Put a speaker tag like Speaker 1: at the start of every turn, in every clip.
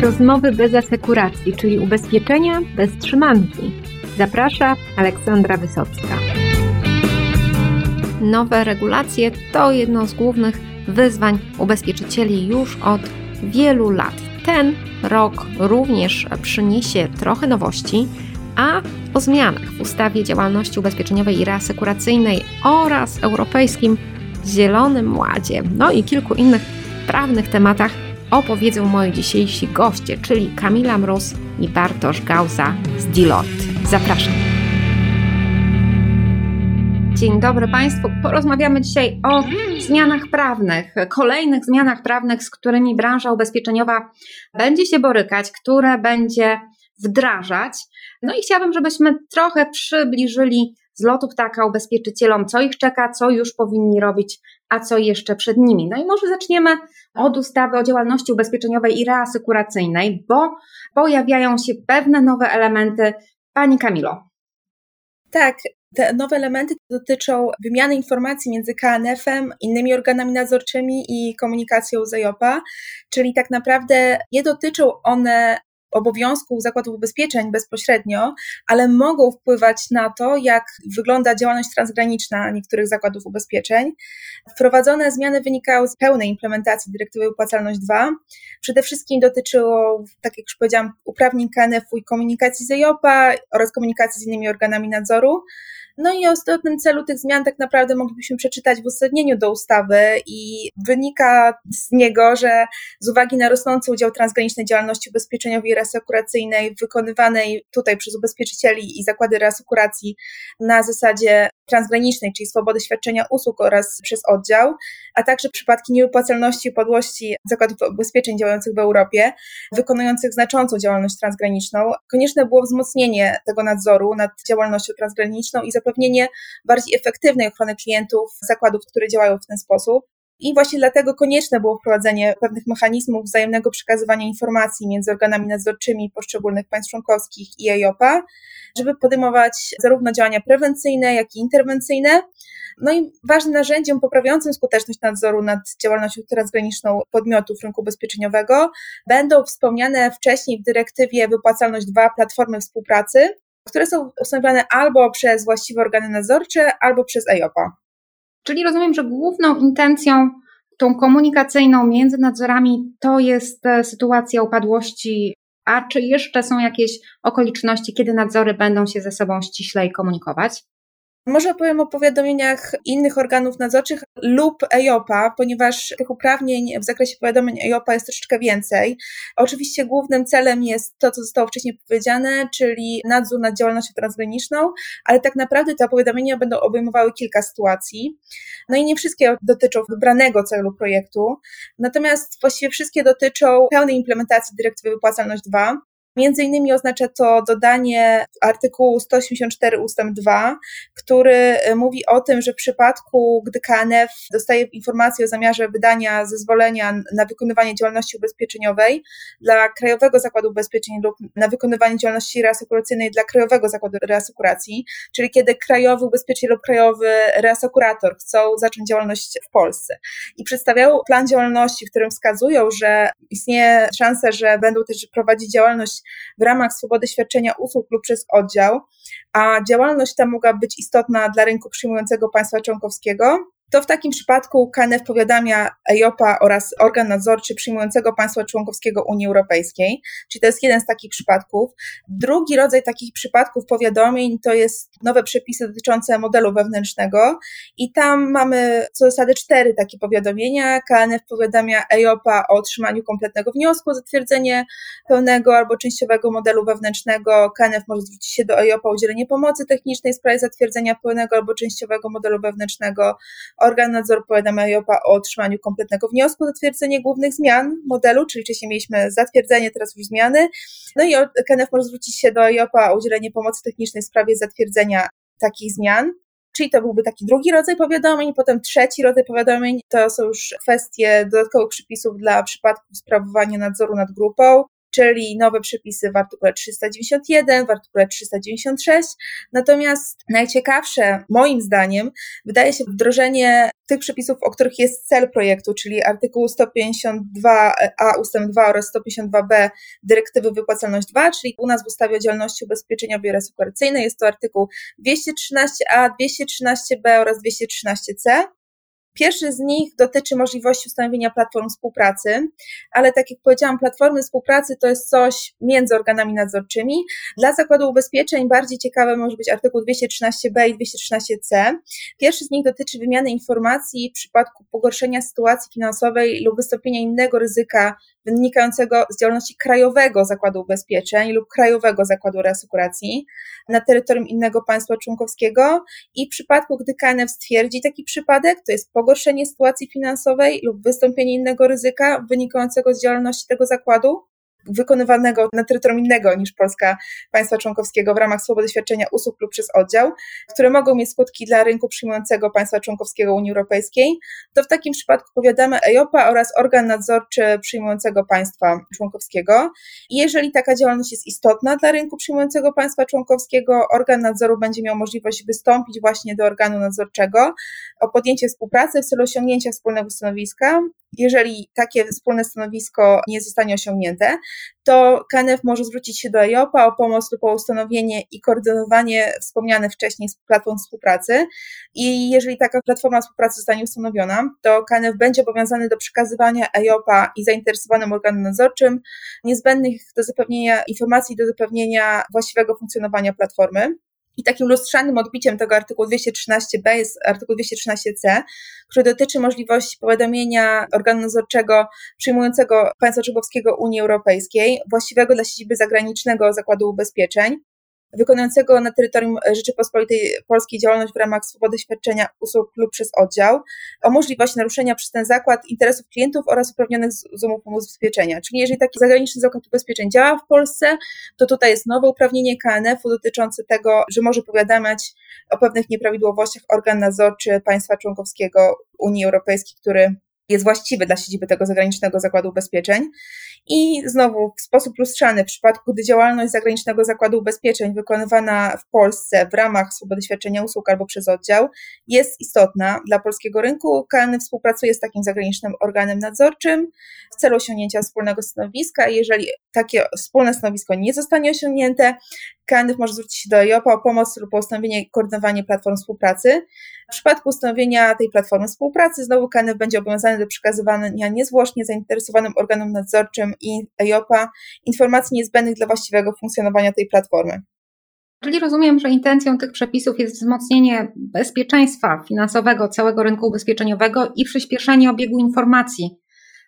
Speaker 1: Rozmowy bez asekuracji, czyli ubezpieczenia bez trzymanki. Zaprasza Aleksandra Wysocka. Nowe regulacje to jedno z głównych wyzwań ubezpieczycieli już od wielu lat. Ten rok również przyniesie trochę nowości, a o zmianach w ustawie działalności ubezpieczeniowej i reasekuracyjnej oraz Europejskim Zielonym Ładzie, no i kilku innych prawnych tematach opowiedzą moi dzisiejsi goście, czyli Kamila Mróz i Bartosz Gauza z Deloitte. Zapraszam. Dzień dobry Państwu. Porozmawiamy dzisiaj o zmianach prawnych, kolejnych zmianach prawnych, z którymi branża ubezpieczeniowa będzie się borykać, które będzie wdrażać. No i chciałabym, żebyśmy trochę przybliżyli z lotu ptaka ubezpieczycielom, co ich czeka, co już powinni robić, a co jeszcze przed nimi. No i może zaczniemy od ustawy o działalności ubezpieczeniowej i reasykuracyjnej, bo pojawiają się pewne nowe elementy. Pani Kamilo.
Speaker 2: Tak, te nowe elementy dotyczą wymiany informacji między KNF-em, innymi organami nadzorczymi i komunikacją z EIOPA, czyli tak naprawdę nie dotyczą one obowiązków zakładów ubezpieczeń bezpośrednio, ale mogą wpływać na to, jak wygląda działalność transgraniczna niektórych zakładów ubezpieczeń. Wprowadzone zmiany wynikają z pełnej implementacji dyrektywy Wypłacalność 2. Przede wszystkim dotyczyło, tak jak już powiedziałam, uprawnień KNF-u i komunikacji z EIOPA oraz komunikacji z innymi organami nadzoru. No i o istotnym celu tych zmian tak naprawdę moglibyśmy przeczytać w uzasadnieniu do ustawy i wynika z niego, że z uwagi na rosnący udział transgranicznej działalności ubezpieczeniowej i reasekuracyjnej wykonywanej tutaj przez ubezpieczycieli i zakłady reasekuracji na zasadzie transgranicznej, czyli swobody świadczenia usług oraz przez oddział, a także przypadki niewypłacalności i upadłości zakładów ubezpieczeń działających w Europie, wykonujących znaczącą działalność transgraniczną, konieczne było wzmocnienie tego nadzoru nad działalnością transgraniczną i zapewnienie bardziej efektywnej ochrony klientów zakładów, które działają w ten sposób. I właśnie dlatego konieczne było wprowadzenie pewnych mechanizmów wzajemnego przekazywania informacji między organami nadzorczymi poszczególnych państw członkowskich i EIOPA, żeby podejmować zarówno działania prewencyjne, jak i interwencyjne. No i ważnym narzędziem poprawiającym skuteczność nadzoru nad działalnością transgraniczną podmiotów rynku ubezpieczeniowego będą wspomniane wcześniej w dyrektywie Wypłacalność 2 platformy współpracy, które są ustanowione albo przez właściwe organy nadzorcze, albo przez EIOPA.
Speaker 1: Czyli rozumiem, że główną intencją tą komunikacyjną między nadzorami to jest e, sytuacja upadłości, a czy jeszcze są jakieś okoliczności, kiedy nadzory będą się ze sobą ściślej komunikować?
Speaker 2: Może opowiem o powiadomieniach innych organów nadzorczych lub EIOPA, ponieważ tych uprawnień w zakresie powiadomień EIOPA jest troszeczkę więcej. Oczywiście głównym celem jest to, co zostało wcześniej powiedziane, czyli nadzór nad działalnością transgraniczną, ale tak naprawdę te powiadomienia będą obejmowały kilka sytuacji. No i nie wszystkie dotyczą wybranego celu projektu, natomiast właściwie wszystkie dotyczą pełnej implementacji dyrektywy Wypłacalność 2. Między innymi oznacza to dodanie artykułu 184 ust. 2, który e, mówi o tym, że w przypadku, gdy KNF dostaje informację o zamiarze wydania zezwolenia na wykonywanie działalności ubezpieczeniowej dla Krajowego Zakładu Ubezpieczeń lub na wykonywanie działalności reasekuracyjnej dla Krajowego Zakładu Reasekuracji, czyli kiedy krajowy ubezpieczyciel lub krajowy reasekurator chcą zacząć działalność w Polsce i przedstawiają plan działalności, w którym wskazują, że istnieje szansa, że będą też prowadzić działalność w ramach swobody świadczenia usług lub przez oddział, a działalność ta mogła być istotna dla rynku przyjmującego państwa członkowskiego, to w takim przypadku KNF powiadamia EIOPA oraz organ nadzorczy przyjmującego państwa członkowskiego Unii Europejskiej, czyli to jest jeden z takich przypadków. Drugi rodzaj takich przypadków powiadomień to jest nowe przepisy dotyczące modelu wewnętrznego i tam mamy co zasady cztery takie powiadomienia. KNF powiadamia EIOPA o otrzymaniu kompletnego wniosku o zatwierdzenie pełnego albo częściowego modelu wewnętrznego. KNF może zwrócić się do EIOPA o udzielenie pomocy technicznej w sprawie zatwierdzenia pełnego albo częściowego modelu wewnętrznego Organ nadzoru powiadamia EIOPA o otrzymaniu kompletnego wniosku o zatwierdzenie głównych zmian modelu, czyli wcześniej mieliśmy zatwierdzenie, teraz już zmiany. No i KNF może zwrócić się do EIOPA o udzielenie pomocy technicznej w sprawie zatwierdzenia takich zmian. Czyli to byłby taki drugi rodzaj powiadomień, potem trzeci rodzaj powiadomień to są już kwestie dodatkowych przepisów dla przypadków sprawowania nadzoru nad grupą, czyli nowe przepisy w artykule 391, w artykule 396. Natomiast najciekawsze, moim zdaniem, wydaje się wdrożenie tych przepisów, o których jest cel projektu, czyli artykuł 152a ustęp 2 oraz 152b dyrektywy wypłacalność 2, czyli u nas w ustawie o działalności ubezpieczeniowej reasekuracyjnej jest to artykuł 213a, 213b oraz 213c. Pierwszy z nich dotyczy możliwości ustanowienia platform współpracy, ale tak jak powiedziałam, platformy współpracy to jest coś między organami nadzorczymi. Dla zakładu ubezpieczeń bardziej ciekawe może być artykuł 213b i 213c. Pierwszy z nich dotyczy wymiany informacji w przypadku pogorszenia sytuacji finansowej lub wystąpienia innego ryzyka wynikającego z działalności krajowego zakładu ubezpieczeń lub krajowego zakładu reasekuracji na terytorium innego państwa członkowskiego i w przypadku, gdy KNF stwierdzi taki przypadek, to jest pogorszenie sytuacji finansowej lub wystąpienie innego ryzyka wynikającego z działalności tego zakładu, wykonywanego na terytorium innego niż Polska państwa członkowskiego w ramach swobody świadczenia usług lub przez oddział, które mogą mieć skutki dla rynku przyjmującego państwa członkowskiego Unii Europejskiej, to w takim przypadku powiadamy EIOPA oraz organ nadzorczy przyjmującego państwa członkowskiego. Jeżeli taka działalność jest istotna dla rynku przyjmującego państwa członkowskiego, organ nadzoru będzie miał możliwość wystąpić właśnie do organu nadzorczego o podjęcie współpracy w celu osiągnięcia wspólnego stanowiska jeżeli takie wspólne stanowisko nie zostanie osiągnięte, to KNF może zwrócić się do EIOPA o pomoc lub o ustanowienie i koordynowanie wspomnianych wcześniej platform współpracy. I jeżeli taka platforma współpracy zostanie ustanowiona, to KNF będzie obowiązany do przekazywania EIOPA i zainteresowanym organom nadzorczym niezbędnych do zapewnienia informacji, do zapewnienia właściwego funkcjonowania platformy. I takim lustrzanym odbiciem tego artykułu 213b jest artykuł 213c, który dotyczy możliwości powiadomienia organu nadzorczego przyjmującego państwa członkowskiego Unii Europejskiej, właściwego dla siedziby zagranicznego zakładu ubezpieczeń, wykonującego na terytorium Rzeczypospolitej Polskiej działalność w ramach swobody świadczenia usług lub przez oddział, o możliwość naruszenia przez ten zakład interesów klientów oraz uprawnionych z umów ubezpieczenia. Czyli jeżeli taki zagraniczny zakład ubezpieczeń działa w Polsce, to tutaj jest nowe uprawnienie KNF-u dotyczące tego, że może powiadamiać o pewnych nieprawidłowościach organ nadzorczy państwa członkowskiego Unii Europejskiej, który jest właściwy dla siedziby tego zagranicznego zakładu ubezpieczeń. I znowu w sposób lustrzany, w przypadku gdy działalność zagranicznego zakładu ubezpieczeń wykonywana w Polsce w ramach swobody świadczenia usług albo przez oddział jest istotna dla polskiego rynku, KN współpracuje z takim zagranicznym organem nadzorczym w celu osiągnięcia wspólnego stanowiska. Jeżeli takie wspólne stanowisko nie zostanie osiągnięte, KNF może zwrócić się do EIOPA o pomoc lub ustanowienie i koordynowanie platform współpracy. W przypadku ustanowienia tej platformy współpracy znowu KNF będzie obowiązany do przekazywania niezwłocznie zainteresowanym organom nadzorczym i EIOPA informacji niezbędnych dla właściwego funkcjonowania tej platformy.
Speaker 1: Czyli rozumiem, że intencją tych przepisów jest wzmocnienie bezpieczeństwa finansowego całego rynku ubezpieczeniowego i przyspieszenie obiegu informacji,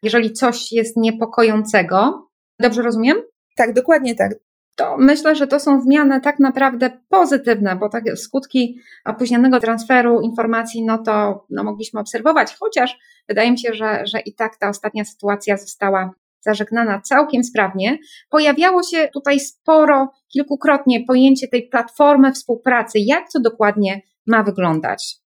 Speaker 1: jeżeli coś jest niepokojącego. Dobrze rozumiem?
Speaker 2: Tak, dokładnie tak
Speaker 1: to myślę, że to są zmiany tak naprawdę pozytywne, bo takie skutki opóźnionego transferu informacji, no to no, mogliśmy obserwować, chociaż wydaje mi się, że, że i tak ta ostatnia sytuacja została zażegnana całkiem sprawnie. Pojawiało się tutaj sporo, kilkukrotnie pojęcie tej platformy współpracy. Jak to dokładnie ma wyglądać?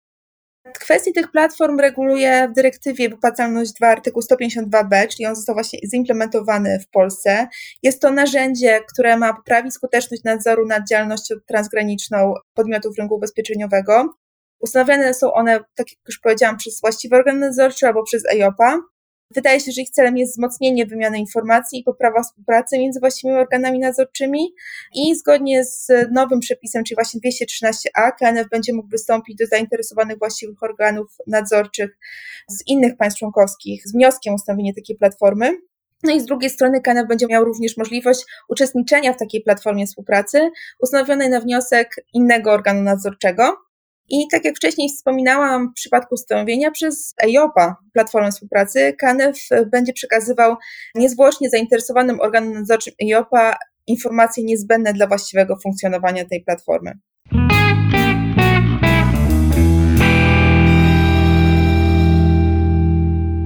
Speaker 2: Kwestie tych platform reguluje w dyrektywie wypłacalność 2 artykuł 152b, czyli on został właśnie zimplementowany w Polsce. Jest to narzędzie, które ma poprawić skuteczność nadzoru nad działalnością transgraniczną podmiotów rynku ubezpieczeniowego. Ustanawiane są one, tak jak już powiedziałam, przez właściwy organ nadzorczy albo przez EIOPA. Wydaje się, że ich celem jest wzmocnienie wymiany informacji i poprawa współpracy między właściwymi organami nadzorczymi i zgodnie z nowym przepisem, czyli właśnie 213a, KNF będzie mógł wystąpić do zainteresowanych właściwych organów nadzorczych z innych państw członkowskich z wnioskiem o ustanowienie takiej platformy. No i z drugiej strony KNF będzie miał również możliwość uczestniczenia w takiej platformie współpracy ustanowionej na wniosek innego organu nadzorczego. I tak jak wcześniej wspominałam, w przypadku ustanowienia przez EIOPA, Platformę Współpracy, KNF będzie przekazywał niezwłocznie zainteresowanym organom nadzorczym EIOPA informacje niezbędne dla właściwego funkcjonowania tej platformy.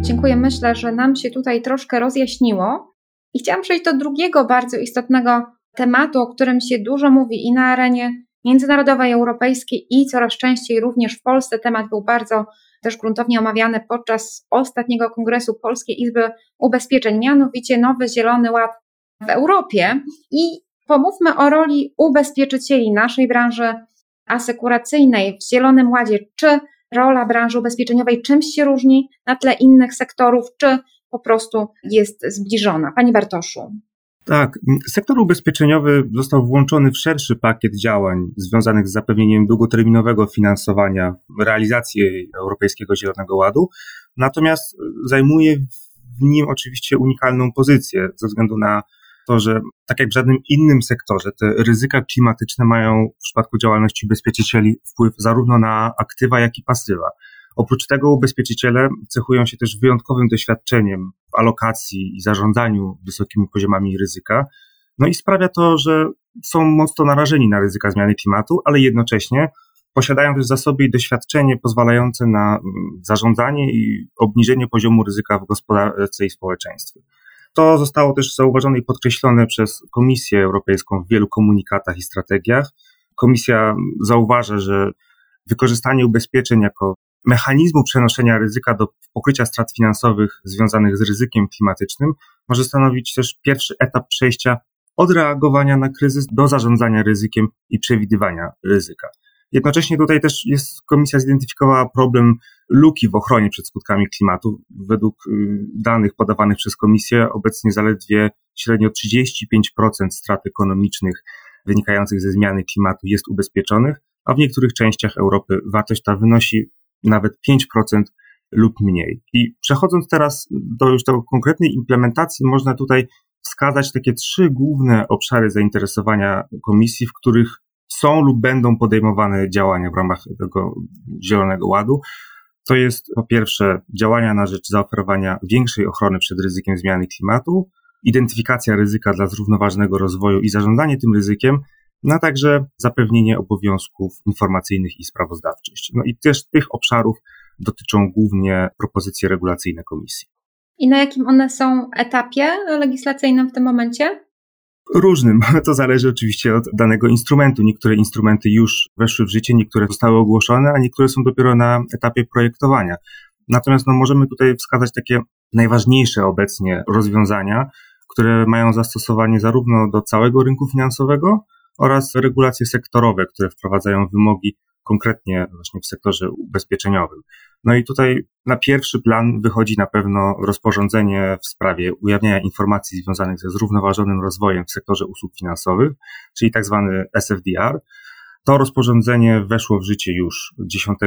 Speaker 1: Dziękuję. Myślę, że nam się tutaj troszkę rozjaśniło. I chciałam przejść do drugiego bardzo istotnego tematu, o którym się dużo mówi i na arenie międzynarodowej, europejskiej i coraz częściej również w Polsce. Temat był bardzo też gruntownie omawiany podczas ostatniego kongresu Polskiej Izby Ubezpieczeń, mianowicie nowy Zielony Ład w Europie i pomówmy o roli ubezpieczycieli naszej branży asekuracyjnej w Zielonym Ładzie. Czy rola branży ubezpieczeniowej czymś się różni na tle innych sektorów, czy po prostu jest zbliżona? Pani Bartoszu.
Speaker 3: Tak, sektor ubezpieczeniowy został włączony w szerszy pakiet działań związanych z zapewnieniem długoterminowego finansowania realizacji Europejskiego Zielonego Ładu, natomiast zajmuje w nim oczywiście unikalną pozycję ze względu na to, że tak jak w żadnym innym sektorze, te ryzyka klimatyczne mają w przypadku działalności ubezpieczycieli wpływ zarówno na aktywa, jak i pasywa. Oprócz tego ubezpieczyciele cechują się też wyjątkowym doświadczeniem w alokacji i zarządzaniu wysokimi poziomami ryzyka. No i sprawia to, że są mocno narażeni na ryzyka zmiany klimatu, ale jednocześnie posiadają też zasoby i doświadczenie pozwalające na mm, zarządzanie i obniżenie poziomu ryzyka w gospodarce i społeczeństwie. To zostało też zauważone i podkreślone przez Komisję Europejską w wielu komunikatach i strategiach. Komisja zauważa, że wykorzystanie ubezpieczeń jako mechanizmu przenoszenia ryzyka do pokrycia strat finansowych związanych z ryzykiem klimatycznym może stanowić też pierwszy etap przejścia od reagowania na kryzys do zarządzania ryzykiem i przewidywania ryzyka. Jednocześnie tutaj też jest, komisja zidentyfikowała problem luki w ochronie przed skutkami klimatu. Według y, danych podawanych przez komisję obecnie zaledwie średnio 35% strat ekonomicznych wynikających ze zmiany klimatu jest ubezpieczonych, a w niektórych częściach Europy wartość ta wynosi nawet 5% lub mniej. I przechodząc teraz do już tego konkretnej implementacji, można tutaj wskazać takie trzy główne obszary zainteresowania komisji, w których są lub będą podejmowane działania w ramach tego Zielonego Ładu. To jest po pierwsze działania na rzecz zaoferowania większej ochrony przed ryzykiem zmiany klimatu, identyfikacja ryzyka dla zrównoważonego rozwoju i zarządzanie tym ryzykiem, no a także zapewnienie obowiązków informacyjnych i sprawozdawczość. No i też tych obszarów dotyczą głównie propozycje regulacyjne Komisji.
Speaker 1: I na jakim one są etapie legislacyjnym w tym momencie?
Speaker 3: Różnym. To zależy oczywiście od danego instrumentu. Niektóre instrumenty już weszły w życie, niektóre zostały ogłoszone, a niektóre są dopiero na etapie projektowania. Natomiast no, możemy tutaj wskazać takie najważniejsze obecnie rozwiązania, które mają zastosowanie zarówno do całego rynku finansowego, oraz regulacje sektorowe, które wprowadzają wymogi konkretnie właśnie w sektorze ubezpieczeniowym. No i tutaj na pierwszy plan wychodzi na pewno rozporządzenie w sprawie ujawniania informacji związanych ze zrównoważonym rozwojem w sektorze usług finansowych, czyli tak zwany SFDR, to rozporządzenie weszło w życie już 10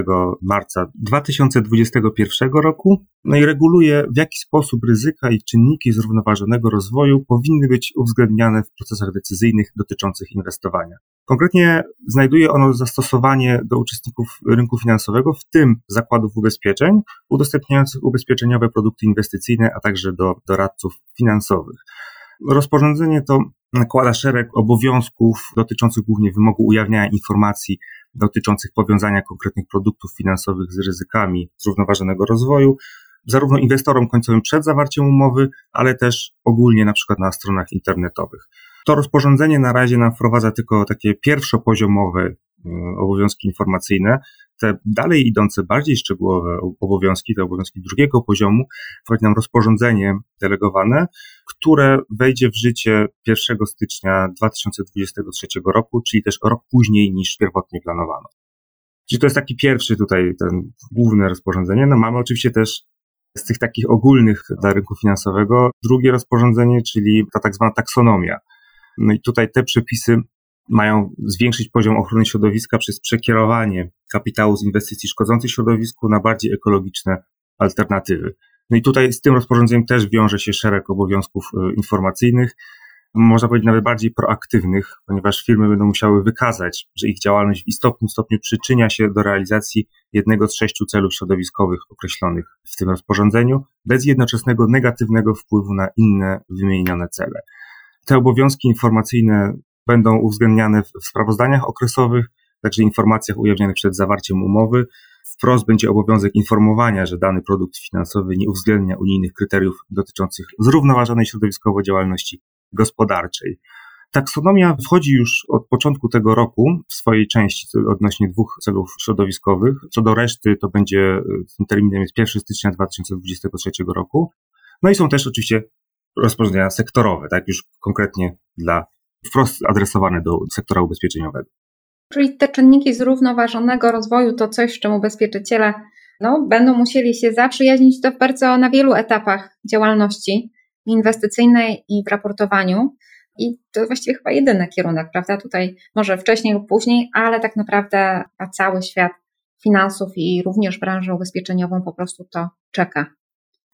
Speaker 3: marca 2021 roku, no i reguluje, w jaki sposób ryzyka i czynniki zrównoważonego rozwoju powinny być uwzględniane w procesach decyzyjnych dotyczących inwestowania. Konkretnie znajduje ono zastosowanie do uczestników rynku finansowego, w tym zakładów ubezpieczeń, udostępniających ubezpieczeniowe produkty inwestycyjne, a także do doradców finansowych. Rozporządzenie to nakłada szereg obowiązków dotyczących głównie wymogu ujawniania informacji dotyczących powiązania konkretnych produktów finansowych z ryzykami zrównoważonego rozwoju, zarówno inwestorom końcowym przed zawarciem umowy, ale też ogólnie na przykład na stronach internetowych. To rozporządzenie na razie nam wprowadza tylko takie pierwszopoziomowe e, obowiązki informacyjne, te dalej idące, bardziej szczegółowe obowiązki, te obowiązki drugiego poziomu, wchodzi nam rozporządzenie delegowane, które wejdzie w życie 1 stycznia 2023 roku, czyli też rok później niż pierwotnie planowano. Czyli to jest taki pierwszy tutaj, ten główne rozporządzenie. No mamy oczywiście też z tych takich ogólnych dla rynku finansowego drugie rozporządzenie, czyli ta tak zwana taksonomia. No i tutaj te przepisy mają zwiększyć poziom ochrony środowiska przez przekierowanie kapitału z inwestycji szkodzących środowisku na bardziej ekologiczne alternatywy. No i tutaj z tym rozporządzeniem też wiąże się szereg obowiązków e, informacyjnych, można powiedzieć nawet bardziej proaktywnych, ponieważ firmy będą musiały wykazać, że ich działalność w istotnym stopniu przyczynia się do realizacji jednego z sześciu celów środowiskowych określonych w tym rozporządzeniu, bez jednoczesnego negatywnego wpływu na inne wymienione cele. Te obowiązki informacyjne będą uwzględniane w sprawozdaniach okresowych, także informacjach ujawnionych przed zawarciem umowy. Wprost będzie obowiązek informowania, że dany produkt finansowy nie uwzględnia unijnych kryteriów dotyczących zrównoważonej środowiskowo działalności gospodarczej. Taksonomia wchodzi już od początku tego roku w swojej części odnośnie dwóch celów środowiskowych. Co do reszty, to będzie tym terminem jest 1 stycznia 2023 roku. No i są też oczywiście rozporządzenia sektorowe, tak już konkretnie dla wprost adresowane do sektora ubezpieczeniowego.
Speaker 1: Czyli te czynniki zrównoważonego rozwoju to coś, z czym ubezpieczyciele no, będą musieli się zaprzyjaźnić to bardzo na wielu etapach działalności inwestycyjnej i w raportowaniu. I to właściwie chyba jedyny kierunek, prawda? Tutaj może wcześniej lub później, ale tak naprawdę cały świat finansów i również branżę ubezpieczeniową po prostu to czeka.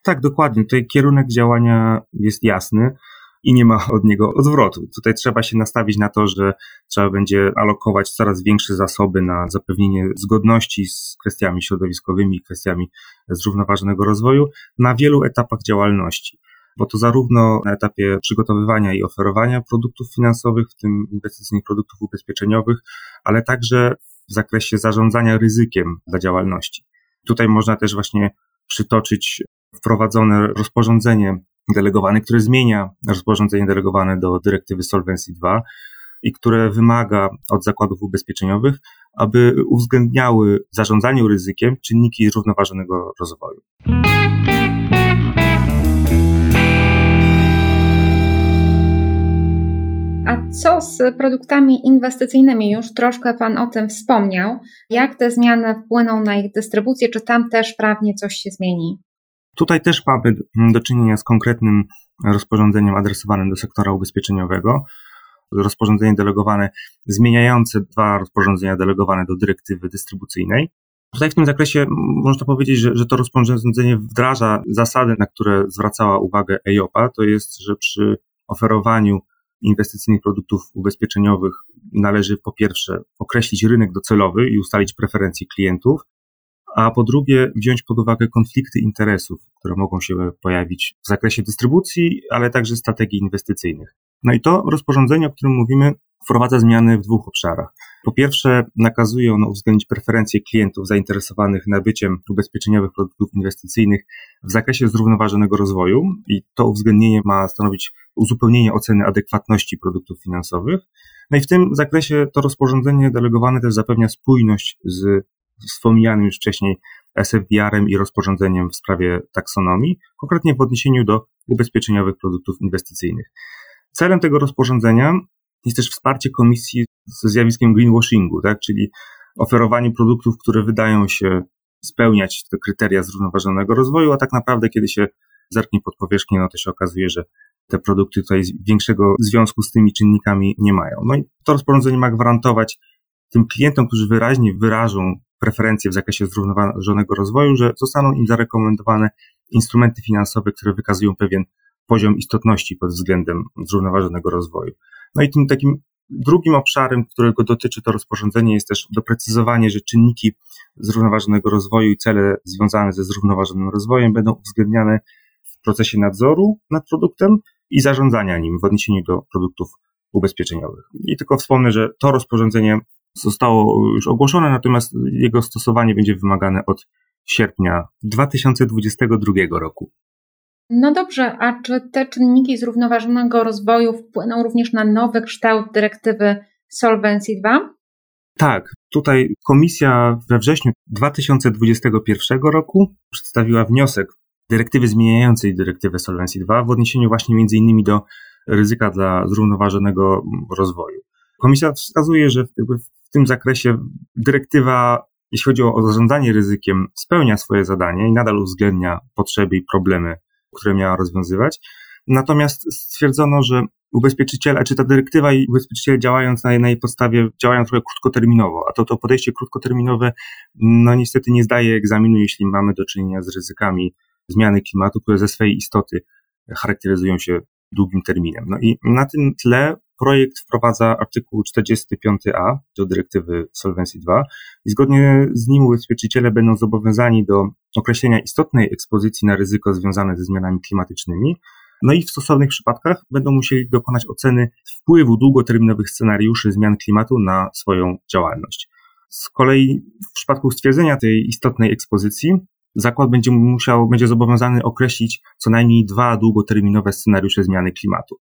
Speaker 3: Tak, dokładnie. Tutaj kierunek działania jest jasny i nie ma od niego odwrotu. Tutaj trzeba się nastawić na to, że trzeba będzie alokować coraz większe zasoby na zapewnienie zgodności z kwestiami środowiskowymi, kwestiami zrównoważonego rozwoju na wielu etapach działalności. Bo to zarówno na etapie przygotowywania i oferowania produktów finansowych, w tym inwestycyjnych produktów ubezpieczeniowych, ale także w zakresie zarządzania ryzykiem dla działalności. Tutaj można też właśnie przytoczyć wprowadzone rozporządzenie delegowane, które zmienia rozporządzenie delegowane do dyrektywy Solvency II i które wymaga od zakładów ubezpieczeniowych, aby uwzględniały w zarządzaniu ryzykiem czynniki zrównoważonego rozwoju.
Speaker 1: A co z produktami inwestycyjnymi? Już troszkę Pan o tym wspomniał. Jak te zmiany wpłyną na ich dystrybucję? Czy tam też prawnie coś się zmieni?
Speaker 3: Tutaj też mamy do czynienia z konkretnym rozporządzeniem adresowanym do sektora ubezpieczeniowego. Rozporządzenie delegowane zmieniające dwa rozporządzenia delegowane do dyrektywy dystrybucyjnej. Tutaj w tym zakresie można powiedzieć, że, że to rozporządzenie wdraża zasady, na które zwracała uwagę EIOPA, to jest, że przy oferowaniu inwestycyjnych produktów ubezpieczeniowych należy po pierwsze określić rynek docelowy i ustalić preferencje klientów, a po drugie wziąć pod uwagę konflikty interesów, które mogą się pojawić w zakresie dystrybucji, ale także strategii inwestycyjnych. No i to rozporządzenie, o którym mówimy, wprowadza zmiany w dwóch obszarach. Po pierwsze, nakazuje ono uwzględnić preferencje klientów zainteresowanych nabyciem ubezpieczeniowych produktów inwestycyjnych w zakresie zrównoważonego rozwoju i to uwzględnienie ma stanowić uzupełnienie oceny adekwatności produktów finansowych. No i w tym zakresie to rozporządzenie delegowane też zapewnia spójność z wspomnianym już wcześniej SFDR-em i rozporządzeniem w sprawie taksonomii, konkretnie w odniesieniu do ubezpieczeniowych produktów inwestycyjnych. Celem tego rozporządzenia jest też wsparcie komisji ze zjawiskiem greenwashingu, tak? czyli oferowanie produktów, które wydają się spełniać te kryteria zrównoważonego rozwoju, a tak naprawdę, kiedy się zerknie pod powierzchnię, no to się okazuje, że te produkty tutaj większego związku z tymi czynnikami nie mają. No i to rozporządzenie ma gwarantować tym klientom, którzy wyraźnie wyrażą preferencje w zakresie zrównoważonego rozwoju, że zostaną im zarekomendowane instrumenty finansowe, które wykazują pewien poziom istotności pod względem zrównoważonego rozwoju. No i tym takim drugim obszarem, którego dotyczy to rozporządzenie, jest też doprecyzowanie, że czynniki zrównoważonego rozwoju i cele związane ze zrównoważonym rozwojem będą uwzględniane w procesie nadzoru nad produktem i zarządzania nim w odniesieniu do produktów ubezpieczeniowych. I tylko wspomnę, że to rozporządzenie zostało już ogłoszone, natomiast jego stosowanie będzie wymagane od sierpnia 2022 roku.
Speaker 1: No dobrze, a czy te czynniki zrównoważonego rozwoju wpłyną również na nowy kształt dyrektywy Solvency II?
Speaker 3: Tak, tutaj komisja we wrześniu 2021 roku przedstawiła wniosek dyrektywy zmieniającej dyrektywę Solvency II w odniesieniu właśnie między innymi do ryzyka dla zrównoważonego rozwoju. Komisja wskazuje, że w tym zakresie dyrektywa, jeśli chodzi o zarządzanie ryzykiem, spełnia swoje zadanie i nadal uwzględnia potrzeby i problemy, które miała rozwiązywać. Natomiast stwierdzono, że ubezpieczyciele, czy ta dyrektywa i ubezpieczyciele działając na, jej podstawie, działają trochę krótkoterminowo, a to, to podejście krótkoterminowe, no niestety nie zdaje egzaminu, jeśli mamy do czynienia z ryzykami zmiany klimatu, które ze swojej istoty charakteryzują się długim terminem. No i na tym tle projekt wprowadza artykuł 45a do dyrektywy Solvency II i zgodnie z nim ubezpieczyciele będą zobowiązani do określenia istotnej ekspozycji na ryzyko związane ze zmianami klimatycznymi, no i w stosownych przypadkach będą musieli dokonać oceny wpływu długoterminowych scenariuszy zmian klimatu na swoją działalność. Z kolei w przypadku stwierdzenia tej istotnej ekspozycji zakład będzie musiał, będzie zobowiązany określić co najmniej dwa długoterminowe scenariusze zmiany klimatu.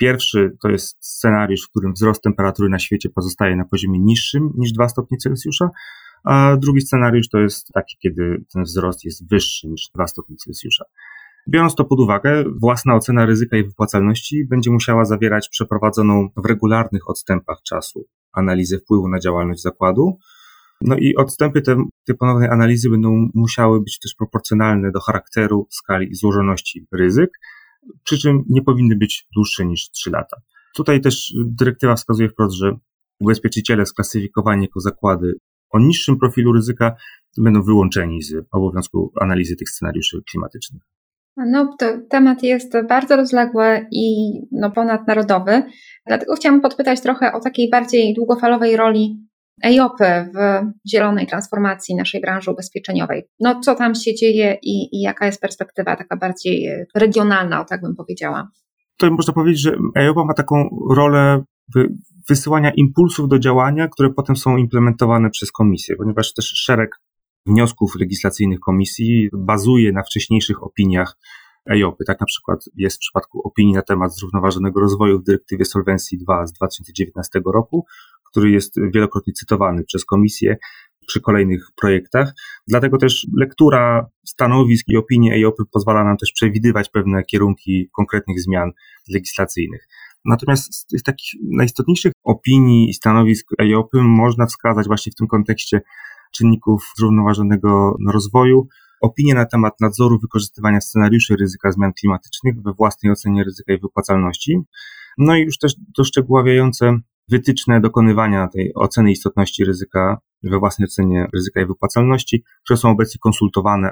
Speaker 3: Pierwszy to jest scenariusz, w którym wzrost temperatury na świecie pozostaje na poziomie niższym niż 2 stopnie Celsjusza, a drugi scenariusz to jest taki, kiedy ten wzrost jest wyższy niż 2 stopnie Celsjusza. Biorąc to pod uwagę, własna ocena ryzyka i wypłacalności będzie musiała zawierać przeprowadzoną w regularnych odstępach czasu analizę wpływu na działalność zakładu. No i odstępy te, tej ponownej analizy będą musiały być też proporcjonalne do charakteru, skali i złożoności ryzyk, przy czym nie powinny być dłuższe niż 3 lata. Tutaj też dyrektywa wskazuje wprost, że ubezpieczyciele sklasyfikowani jako zakłady o niższym profilu ryzyka będą wyłączeni z obowiązku analizy tych scenariuszy klimatycznych.
Speaker 1: No, to temat jest bardzo rozległy i no, ponadnarodowy, dlatego chciałam podpytać trochę o takiej bardziej długofalowej roli EIOPy w zielonej transformacji naszej branży ubezpieczeniowej. No, co tam się dzieje i, i jaka jest perspektywa taka bardziej regionalna, o tak bym powiedziała?
Speaker 3: To można powiedzieć, że EIOPA ma taką rolę wysyłania impulsów do działania, które potem są implementowane przez komisję, ponieważ też szereg wniosków legislacyjnych komisji bazuje na wcześniejszych opiniach EIOPy. Tak na przykład jest w przypadku opinii na temat zrównoważonego rozwoju w dyrektywie Solvency 2 z 2019 roku, który jest wielokrotnie cytowany przez komisję przy kolejnych projektach. Dlatego też lektura stanowisk i opinii EIOPy pozwala nam też przewidywać pewne kierunki konkretnych zmian legislacyjnych. Natomiast z takich najistotniejszych opinii i stanowisk EIOPy można wskazać właśnie w tym kontekście czynników zrównoważonego rozwoju, opinie na temat nadzoru wykorzystywania scenariuszy ryzyka zmian klimatycznych we własnej ocenie ryzyka i wypłacalności, no i już też doszczegóławiające wytyczne dokonywania tej oceny istotności ryzyka we własnej ocenie ryzyka i wypłacalności, które są obecnie konsultowane.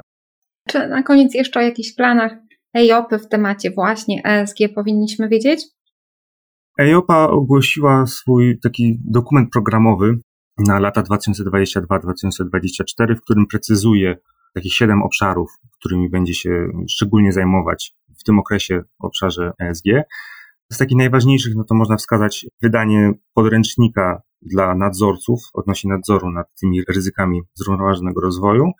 Speaker 1: Czy na koniec jeszcze o jakichś planach EIOPy w temacie właśnie ESG powinniśmy wiedzieć?
Speaker 3: EIOPA ogłosiła swój taki dokument programowy na lata 2022-2024, w którym precyzuje takich siedem obszarów, którymi będzie się szczególnie zajmować w tym okresie w obszarze ESG. Z takich najważniejszych, no to można wskazać wydanie podręcznika dla nadzorców odnośnie nadzoru nad tymi ryzykami zrównoważonego rozwoju,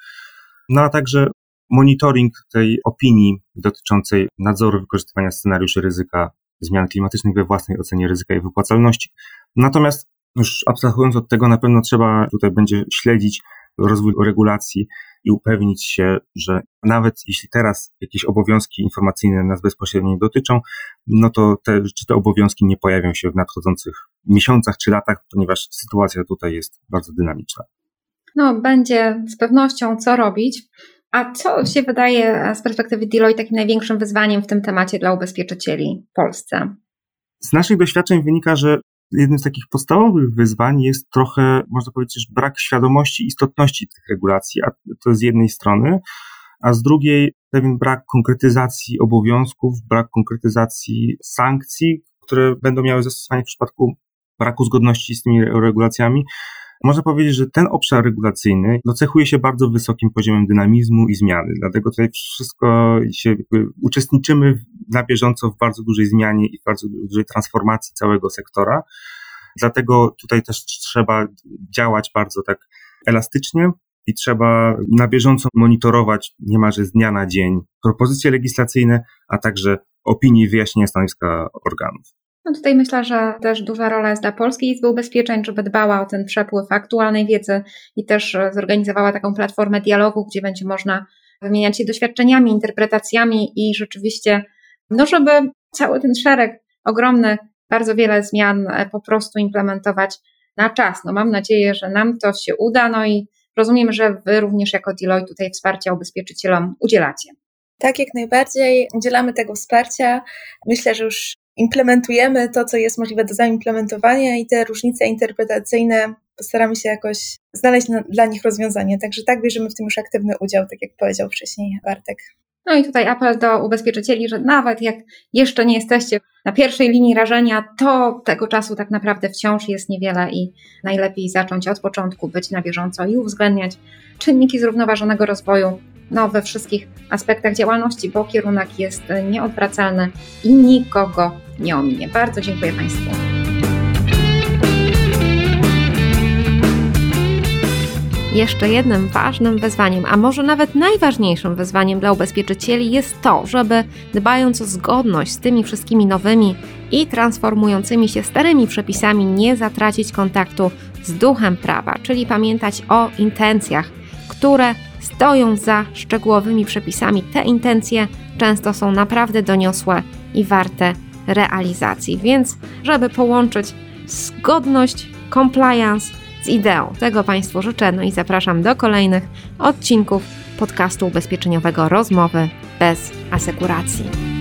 Speaker 3: no a także monitoring tej opinii dotyczącej nadzoru wykorzystywania scenariuszy ryzyka zmian klimatycznych we własnej ocenie ryzyka i wypłacalności. Natomiast już abstrahując od tego, na pewno trzeba tutaj będzie śledzić rozwój regulacji i upewnić się, że nawet jeśli teraz jakieś obowiązki informacyjne nas bezpośrednio nie dotyczą, no to te, czy te obowiązki nie pojawią się w nadchodzących miesiącach czy latach, ponieważ sytuacja tutaj jest bardzo dynamiczna.
Speaker 1: No, będzie z pewnością co robić. A co się wydaje z perspektywy Deloitte takim największym wyzwaniem w tym temacie dla ubezpieczycieli w Polsce?
Speaker 3: Z naszych doświadczeń wynika, że jednym z takich podstawowych wyzwań jest trochę, można powiedzieć, brak świadomości istotności tych regulacji, a to z jednej strony, a z drugiej pewien brak konkretyzacji obowiązków, brak konkretyzacji sankcji, które będą miały zastosowanie w przypadku braku zgodności z tymi regulacjami. Można powiedzieć, że ten obszar regulacyjny no, cechuje się bardzo wysokim poziomem dynamizmu i zmiany. Dlatego tutaj wszystko się uczestniczymy na bieżąco w bardzo dużej zmianie i w bardzo dużej transformacji całego sektora. Dlatego tutaj też trzeba działać bardzo tak elastycznie i trzeba na bieżąco monitorować niemalże z dnia na dzień propozycje legislacyjne, a także opinii i wyjaśnienia stanowiska organów.
Speaker 1: No tutaj myślę, że też duża rola jest dla Polskiej Izby Ubezpieczeń, żeby dbała o ten przepływ aktualnej wiedzy i też e, zorganizowała taką platformę dialogu, gdzie będzie można wymieniać się doświadczeniami, interpretacjami i rzeczywiście, no żeby cały ten szereg ogromny, bardzo wiele zmian e, po prostu implementować na czas. No mam nadzieję, że nam to się uda, no i rozumiem, że Wy również jako Deloitte tutaj wsparcia ubezpieczycielom udzielacie.
Speaker 2: Tak, jak najbardziej udzielamy tego wsparcia. Myślę, że już implementujemy to, co jest możliwe do zaimplementowania i te różnice interpretacyjne postaramy się jakoś znaleźć na, dla nich rozwiązanie. Także tak bierzemy w tym już aktywny udział, tak jak powiedział wcześniej Bartek.
Speaker 1: No i tutaj apel do ubezpieczycieli, że nawet jak jeszcze nie jesteście na pierwszej linii rażenia, to tego czasu tak naprawdę wciąż jest niewiele i najlepiej zacząć od początku być na bieżąco i uwzględniać czynniki zrównoważonego rozwoju no, we wszystkich aspektach działalności, bo kierunek jest nieodwracalny i nikogo nie ominie. Bardzo dziękuję Państwu. Jeszcze jednym ważnym wyzwaniem, a może nawet najważniejszym wyzwaniem dla ubezpieczycieli jest to, żeby dbając o zgodność z tymi wszystkimi nowymi i transformującymi się starymi przepisami, nie zatracić kontaktu z duchem prawa, czyli pamiętać o intencjach, które stoją za szczegółowymi przepisami. Te intencje często są naprawdę doniosłe i warte realizacji. Więc, żeby połączyć zgodność, compliance z ideą, tego Państwu życzę. No i zapraszam do kolejnych odcinków podcastu ubezpieczeniowego Rozmowy bez asekuracji.